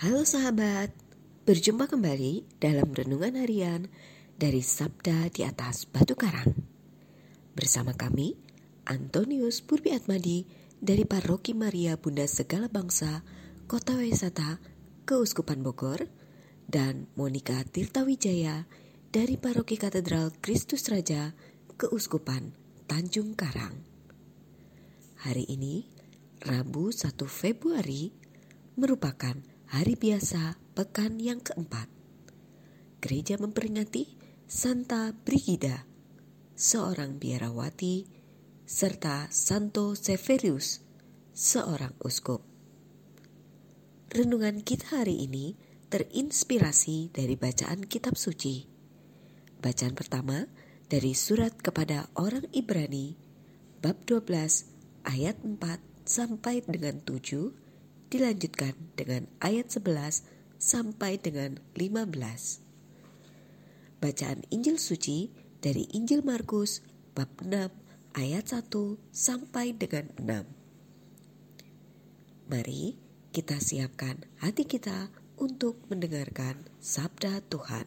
Halo sahabat, berjumpa kembali dalam renungan harian dari Sabda di atas Batu Karang. Bersama kami, Antonius Purbi Atmadi dari Paroki Maria Bunda Segala Bangsa, Kota Wisata, Keuskupan Bogor, dan Monika Tirtawijaya dari Paroki Katedral Kristus Raja, Keuskupan Tanjung Karang. Hari ini, Rabu 1 Februari, merupakan hari biasa pekan yang keempat. Gereja memperingati Santa Brigida, seorang biarawati, serta Santo Severius, seorang uskup. Renungan kita hari ini terinspirasi dari bacaan kitab suci. Bacaan pertama dari surat kepada orang Ibrani, bab 12 ayat 4 sampai dengan 7 dilanjutkan dengan ayat 11 sampai dengan 15. Bacaan Injil suci dari Injil Markus bab 6 ayat 1 sampai dengan 6. Mari kita siapkan hati kita untuk mendengarkan sabda Tuhan.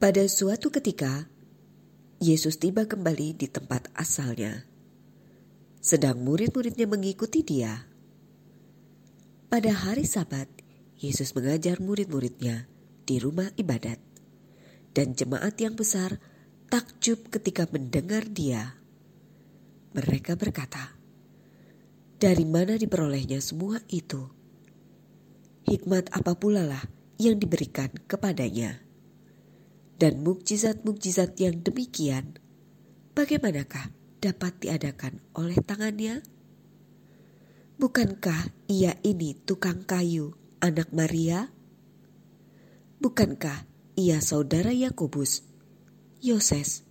Pada suatu ketika, Yesus tiba kembali di tempat asalnya sedang murid-muridnya mengikuti dia. Pada hari Sabat, Yesus mengajar murid-muridnya di rumah ibadat, dan jemaat yang besar takjub ketika mendengar dia. Mereka berkata, "Dari mana diperolehnya semua itu? Hikmat apa pula yang diberikan kepadanya?" Dan mukjizat-mukjizat yang demikian, bagaimanakah dapat diadakan oleh tangannya? Bukankah ia ini tukang kayu, anak Maria? Bukankah ia saudara Yakobus, Yoses,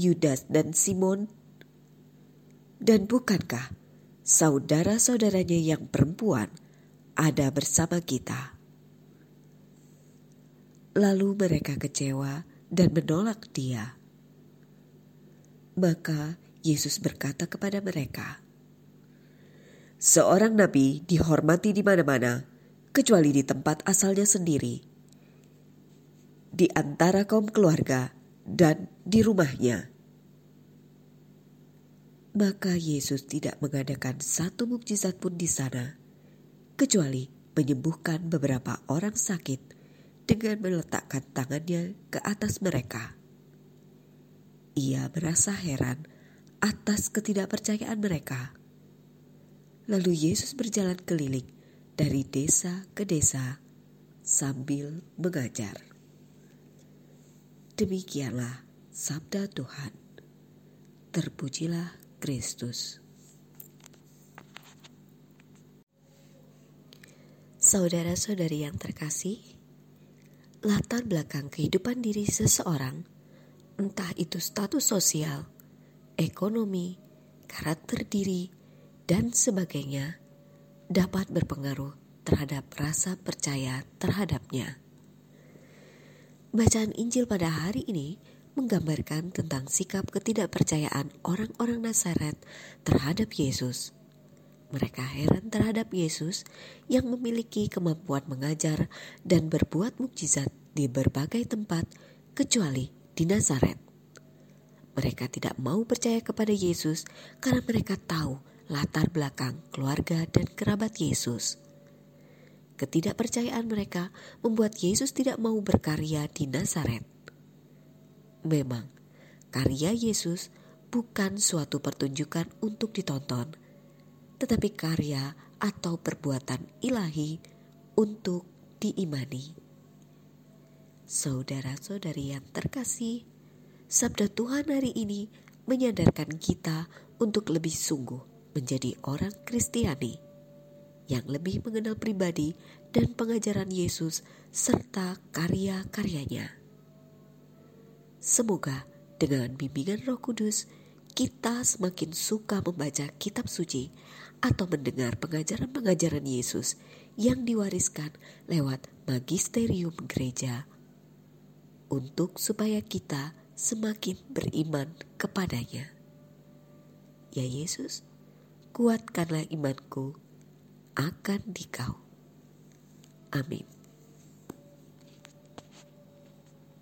Yudas, dan Simon? Dan bukankah saudara-saudaranya yang perempuan ada bersama kita? Lalu mereka kecewa dan menolak dia. Maka Yesus berkata kepada mereka, "Seorang nabi dihormati di mana-mana, kecuali di tempat asalnya sendiri, di antara kaum keluarga, dan di rumahnya." Maka Yesus tidak mengadakan satu mukjizat pun di sana, kecuali menyembuhkan beberapa orang sakit dengan meletakkan tangannya ke atas mereka. Ia merasa heran atas ketidakpercayaan mereka. Lalu Yesus berjalan keliling dari desa ke desa sambil mengajar. Demikianlah sabda Tuhan. Terpujilah Kristus. Saudara-saudari yang terkasih, latar belakang kehidupan diri seseorang, entah itu status sosial, ekonomi, karakter diri, dan sebagainya dapat berpengaruh terhadap rasa percaya terhadapnya. Bacaan Injil pada hari ini menggambarkan tentang sikap ketidakpercayaan orang-orang Nazaret terhadap Yesus. Mereka heran terhadap Yesus yang memiliki kemampuan mengajar dan berbuat mukjizat di berbagai tempat kecuali di Nazaret. Mereka tidak mau percaya kepada Yesus karena mereka tahu latar belakang keluarga dan kerabat Yesus. Ketidakpercayaan mereka membuat Yesus tidak mau berkarya di Nazaret. Memang, karya Yesus bukan suatu pertunjukan untuk ditonton, tetapi karya atau perbuatan ilahi untuk diimani. Saudara-saudari yang terkasih, Sabda Tuhan hari ini menyadarkan kita untuk lebih sungguh menjadi orang Kristiani yang lebih mengenal pribadi dan pengajaran Yesus serta karya-karyanya. Semoga dengan bimbingan Roh Kudus kita semakin suka membaca kitab suci atau mendengar pengajaran-pengajaran Yesus yang diwariskan lewat magisterium gereja untuk supaya kita semakin beriman kepadanya. Ya Yesus, kuatkanlah imanku akan dikau. Amin.